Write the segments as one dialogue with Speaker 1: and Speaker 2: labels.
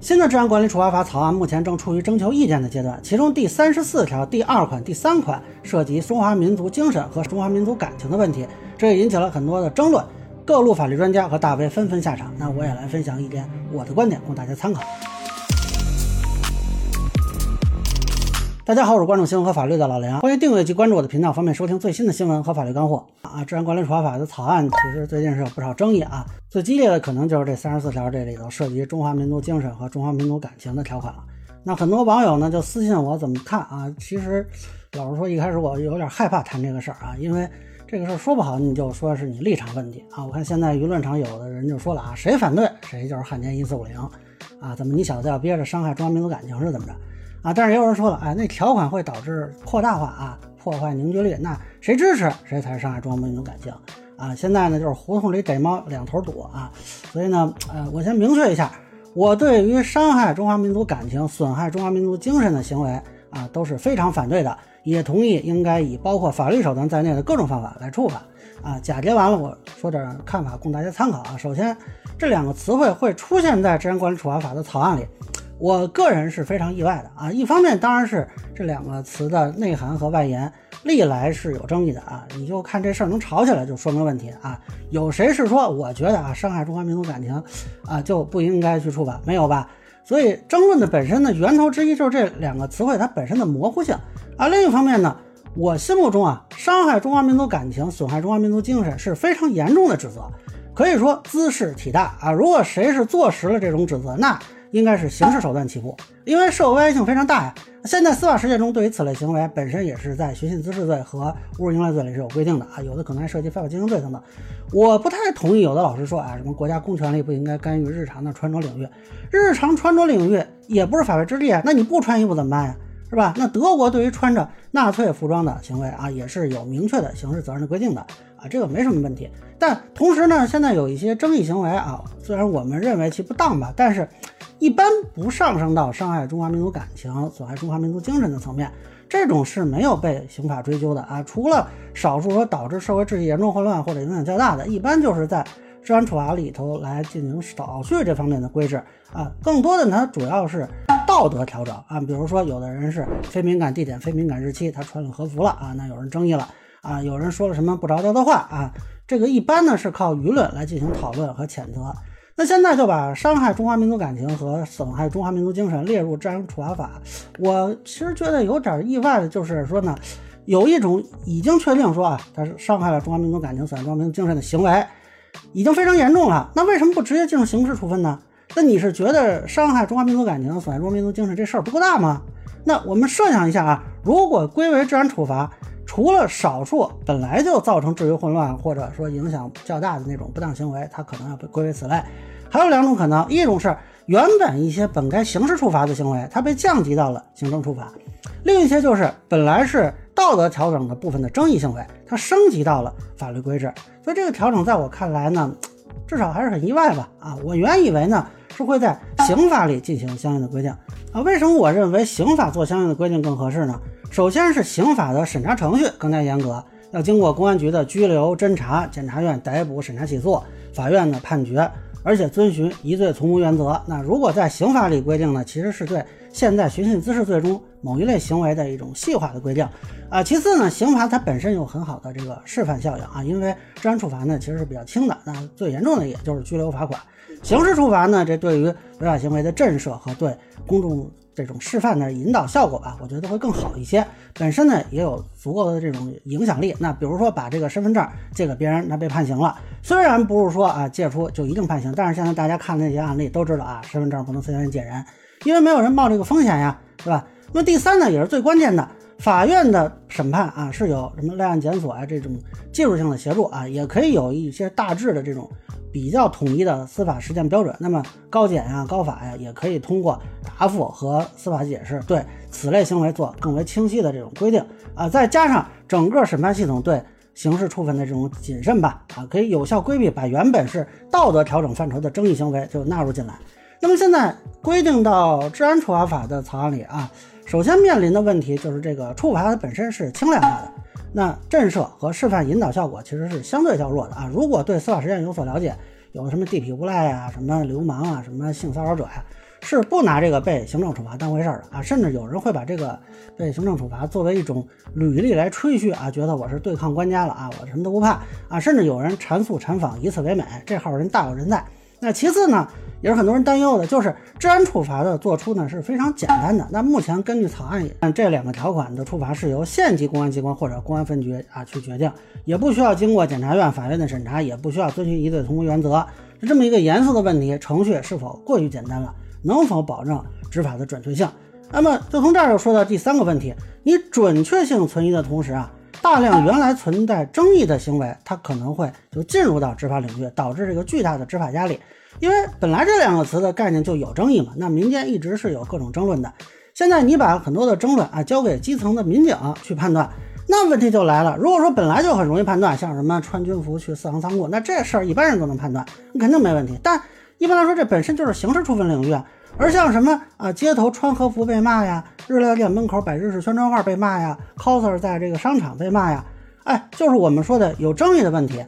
Speaker 1: 新的治安管理处罚法草案目前正处于征求意见的阶段，其中第三十四条第二款、第三款涉及中华民族精神和中华民族感情的问题，这也引起了很多的争论。各路法律专家和大 V 纷纷下场，那我也来分享一点我的观点，供大家参考。大家好，我是关注新闻和法律的老梁，欢迎订阅及关注我的频道，方便收听最新的新闻和法律干货啊！治安管理处罚法的草案其实最近是有不少争议啊，最激烈的可能就是这三十四条这里头涉及中华民族精神和中华民族感情的条款了。那很多网友呢就私信我怎么看啊？其实老实说，一开始我有点害怕谈这个事儿啊，因为这个事儿说不好你就说是你立场问题啊。我看现在舆论场有的人就说了啊，谁反对谁就是汉奸一四五零啊？怎么你小子要憋着伤害中华民族感情是怎么着？啊，但是也有人说了，哎，那条款会导致扩大化啊，破坏凝聚力，那谁支持谁才是伤害中华民族感情啊？现在呢，就是胡同里逮猫两头堵啊，所以呢，呃，我先明确一下，我对于伤害中华民族感情、损害中华民族精神的行为啊，都是非常反对的，也同意应该以包括法律手段在内的各种方法来处罚啊。假结完了，我说点看法供大家参考啊。首先，这两个词汇会出现在治安管理处罚法的草案里。我个人是非常意外的啊！一方面当然是这两个词的内涵和外延历来是有争议的啊，你就看这事儿能吵起来就说明问题啊。有谁是说我觉得啊伤害中华民族感情啊就不应该去处罚？没有吧？所以争论的本身的源头之一就是这两个词汇它本身的模糊性啊。另一方面呢，我心目中啊伤害中华民族感情、损害中华民族精神是非常严重的指责，可以说滋事体大啊。如果谁是坐实了这种指责，那。应该是刑事手段起步，因为社会危害性非常大呀。现在司法实践中对于此类行为本身也是在寻衅滋事罪和侮辱营业罪里是有规定的啊，有的可能还涉及非法经营罪等等。我不太同意有的老师说啊，什么国家公权力不应该干预日常的穿着领域，日常穿着领域也不是法外之地啊。那你不穿衣服怎么办呀？是吧？那德国对于穿着纳粹服装的行为啊，也是有明确的刑事责任的规定的啊，这个没什么问题。但同时呢，现在有一些争议行为啊，虽然我们认为其不当吧，但是。一般不上升到伤害中华民族感情、损害中华民族精神的层面，这种是没有被刑法追究的啊。除了少数说导致社会秩序严重混乱或者影响较大的，一般就是在治安处罚里头来进行少序这方面的规制啊。更多的呢，主要是道德调整啊。比如说，有的人是非敏感地点、非敏感日期，他穿了和服了啊，那有人争议了啊。有人说了什么不着调的话啊，这个一般呢是靠舆论来进行讨论和谴责。那现在就把伤害中华民族感情和损害中华民族精神列入治安处罚法，我其实觉得有点意外的，就是说呢，有一种已经确定说啊，他是伤害了中华民族感情、损害中华民族精神的行为，已经非常严重了。那为什么不直接进入刑事处分呢？那你是觉得伤害中华民族感情、损害中华民族精神这事儿不够大吗？那我们设想一下啊，如果归为治安处罚，除了少数本来就造成秩序混乱或者说影响较大的那种不当行为，它可能要被归为此类。还有两种可能，一种是原本一些本该刑事处罚的行为，它被降级到了行政处罚；另一些就是本来是道德调整的部分的争议行为，它升级到了法律规制。所以这个调整在我看来呢，至少还是很意外吧。啊，我原以为呢是会在刑法里进行相应的规定啊。为什么我认为刑法做相应的规定更合适呢？首先是刑法的审查程序更加严格，要经过公安局的拘留、侦查、检察院逮捕、审查起诉、法院的判决。而且遵循疑罪从无原则。那如果在刑法里规定呢，其实是对现在寻衅滋事罪中某一类行为的一种细化的规定啊。其次呢，刑罚它本身有很好的这个示范效应啊，因为治安处罚呢其实是比较轻的，那最严重的也就是拘留罚款。刑事处罚呢，这对于违法行为的震慑和对公众。这种示范的引导效果吧，我觉得会更好一些。本身呢也有足够的这种影响力。那比如说把这个身份证借给别人，那被判刑了。虽然不是说啊借出就一定判刑，但是现在大家看那些案例都知道啊，身份证不能随便借人，因为没有人冒这个风险呀，对吧？那么第三呢，也是最关键的，法院的审判啊是有什么立案检索啊这种技术性的协助啊，也可以有一些大致的这种。比较统一的司法实践标准，那么高检呀、高法呀，也可以通过答复和司法解释，对此类行为做更为清晰的这种规定啊。再加上整个审判系统对刑事处分的这种谨慎吧，啊，可以有效规避把原本是道德调整范畴的争议行为就纳入进来。那么现在规定到治安处罚法的草案里啊，首先面临的问题就是这个处罚它本身是轻量化的。那震慑和示范引导效果其实是相对较弱的啊。如果对司法实践有所了解，有什么地痞无赖啊、什么流氓啊、什么性骚扰者呀，是不拿这个被行政处罚当回事儿的啊，甚至有人会把这个被行政处罚作为一种履历来吹嘘啊，觉得我是对抗官家了啊，我什么都不怕啊，甚至有人阐述阐访，以此为美，这号人大有人在。那其次呢，也是很多人担忧的，就是治安处罚的做出呢是非常简单的。那目前根据草案，这两个条款的处罚是由县级公安机关或者公安分局啊去决定，也不需要经过检察院、法院的审查，也不需要遵循一罪同谋原则。是这么一个严肃的问题，程序是否过于简单了？能否保证执法的准确性？那么就从这儿又说到第三个问题，你准确性存疑的同时啊。大量原来存在争议的行为，它可能会就进入到执法领域，导致这个巨大的执法压力。因为本来这两个词的概念就有争议嘛，那民间一直是有各种争论的。现在你把很多的争论啊交给基层的民警去判断，那问题就来了。如果说本来就很容易判断，像什么穿军服去四行仓库，那这事儿一般人都能判断，那肯定没问题。但一般来说，这本身就是刑事处分领域啊。而像什么啊，街头穿和服被骂呀，日料店门口摆日式宣传画被骂呀，coser 在这个商场被骂呀，哎，就是我们说的有争议的问题，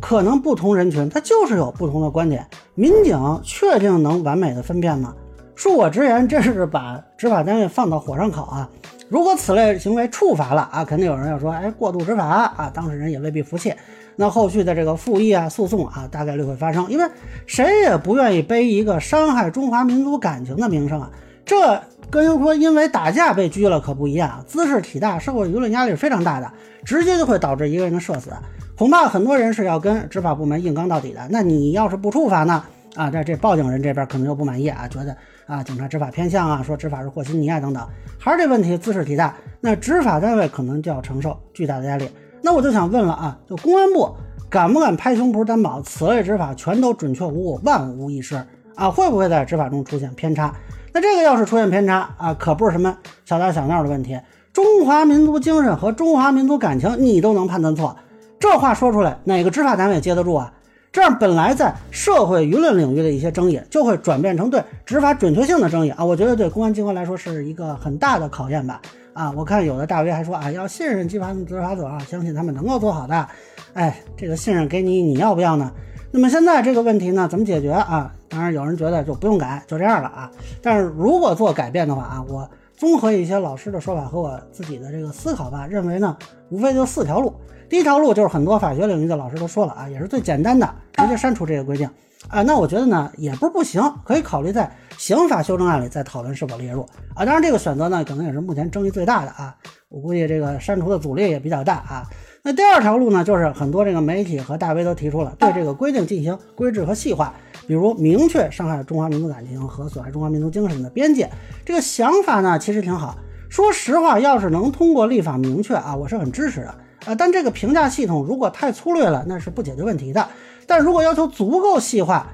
Speaker 1: 可能不同人群他就是有不同的观点，民警确定能完美的分辨吗？恕我直言，这是把执法单位放到火上烤啊！如果此类行为处罚了啊，肯定有人要说，哎，过度执法啊，当事人也未必服气。那后续的这个复议啊、诉讼啊，大概率会发生，因为谁也不愿意背一个伤害中华民族感情的名声啊。这跟说因为打架被拘了可不一样啊，姿势体大，社会舆论压力是非常大的，直接就会导致一个人的社死。恐怕很多人是要跟执法部门硬刚到底的。那你要是不处罚呢？啊，这这报警人这边可能又不满意啊，觉得啊警察执法偏向啊，说执法是和稀泥啊等等，还是这问题姿势体大，那执法单位可能就要承受巨大的压力。那我就想问了啊，就公安部敢不敢拍胸脯担保此类执法全都准确无误、万无一失啊？会不会在执法中出现偏差？那这个要是出现偏差啊，可不是什么小打小闹的问题。中华民族精神和中华民族感情你都能判断错，这话说出来，哪个执法单位接得住啊？这样本来在社会舆论领域的一些争议，就会转变成对执法准确性的争议啊！我觉得对公安机关来说是一个很大的考验吧。啊，我看有的大 V 还说啊，要信任执法执法者啊，相信他们能够做好的。哎，这个信任给你，你要不要呢？那么现在这个问题呢，怎么解决啊？当然有人觉得就不用改，就这样了啊。但是如果做改变的话啊，我综合一些老师的说法和我自己的这个思考吧，认为呢，无非就四条路。第一条路就是很多法学领域的老师都说了啊，也是最简单的，直接删除这个规定。啊，那我觉得呢，也不是不行，可以考虑在刑法修正案里再讨论是否列入啊。当然，这个选择呢，可能也是目前争议最大的啊。我估计这个删除的阻力也比较大啊。那第二条路呢，就是很多这个媒体和大 V 都提出了对这个规定进行规制和细化，比如明确伤害中华民族感情和损害中华民族精神的边界。这个想法呢，其实挺好。说实话，要是能通过立法明确啊，我是很支持的啊。但这个评价系统如果太粗略了，那是不解决问题的。但如果要求足够细化，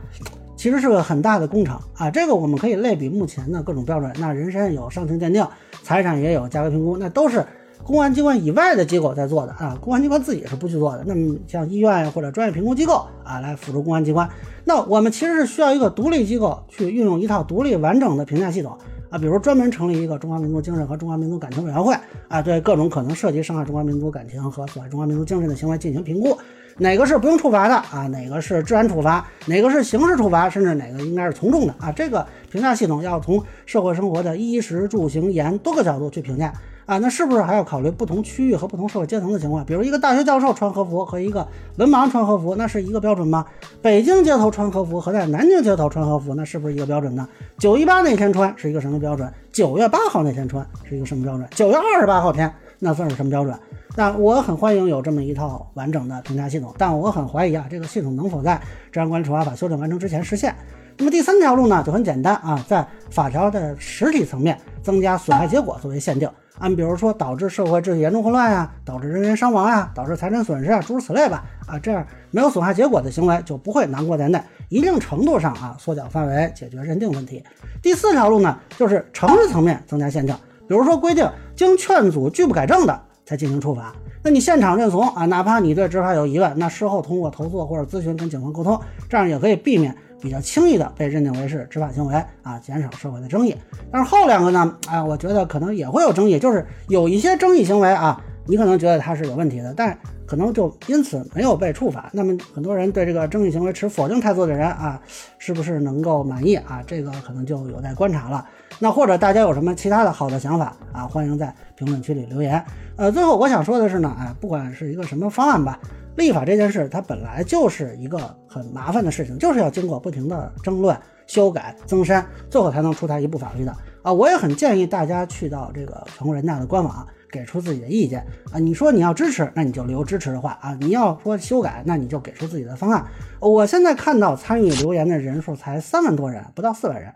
Speaker 1: 其实是个很大的工程啊。这个我们可以类比目前的各种标准。那人身有伤情鉴定，财产也有价格评估，那都是公安机关以外的机构在做的啊。公安机关自己是不去做的。那么像医院或者专业评估机构啊，来辅助公安机关。那我们其实是需要一个独立机构去运用一套独立完整的评价系统啊，比如专门成立一个中华民族精神和中华民族感情委员会啊，对各种可能涉及伤害中华民族感情和损害中华民族精神的行为进行评估。哪个是不用处罚的啊？哪个是治安处罚？哪个是刑事处罚？甚至哪个应该是从重的啊？这个评价系统要从社会生活的衣食住行言多个角度去评价啊。那是不是还要考虑不同区域和不同社会阶层的情况？比如一个大学教授穿和服和一个文盲穿和服，那是一个标准吗？北京街头穿和服和在南京街头穿和服，那是不是一个标准呢？九一八那天穿是一个什么标准？九月八号那天穿是一个什么标准？九月二十八号天那算是什么标准？那我很欢迎有这么一套完整的评价系统，但我很怀疑啊，这个系统能否在《治安管理处罚法》修正完成之前实现？那么第三条路呢，就很简单啊，在法条的实体层面增加损害结果作为限定，按比如说导致社会秩序严重混乱呀，导致人员伤亡呀，导致财产损失啊，诸如此类吧，啊，这样没有损害结果的行为就不会囊括在内，一定程度上啊缩小范围，解决认定问题。第四条路呢，就是程序层面增加限定，比如说规定经劝阻拒不改正的。才进行处罚。那你现场认怂啊，哪怕你对执法有疑问，那事后通过投诉或者咨询跟警方沟通，这样也可以避免比较轻易的被认定为是执法行为啊，减少社会的争议。但是后两个呢，啊，我觉得可能也会有争议，就是有一些争议行为啊，你可能觉得它是有问题的，但可能就因此没有被处罚。那么很多人对这个争议行为持否定态度的人啊，是不是能够满意啊？这个可能就有待观察了。那或者大家有什么其他的好的想法啊？欢迎在评论区里留言。呃，最后我想说的是呢，哎，不管是一个什么方案吧，立法这件事它本来就是一个很麻烦的事情，就是要经过不停的争论、修改、增删，最后才能出台一部法律的啊。我也很建议大家去到这个全国人大的官网。给出自己的意见啊！你说你要支持，那你就留支持的话啊；你要说修改，那你就给出自己的方案。我现在看到参与留言的人数才三万多人，不到四万人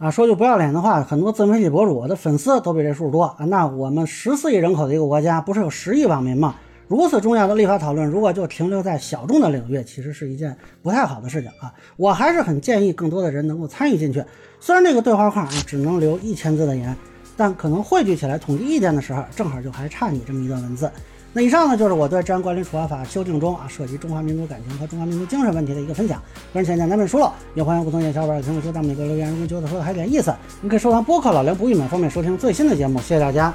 Speaker 1: 啊！说句不要脸的话，很多自媒体博主的粉丝都比这数多啊！那我们十四亿人口的一个国家，不是有十亿网民吗？如此重要的立法讨论，如果就停留在小众的领域，其实是一件不太好的事情啊！我还是很建议更多的人能够参与进去。虽然这个对话框啊只能留一千字的言。但可能汇聚起来统计意见的时候，正好就还差你这么一段文字。那以上呢，就是我对《治安管理处罚法》修订中啊涉及中华民族感情和中华民族精神问题的一个分享。个人浅见难免疏漏，也欢迎不同意见小伙伴评论区弹幕里留言。如果觉得说的还有点意思，你可以收藏播客老梁不郁闷，方便收听最新的节目。谢谢大家。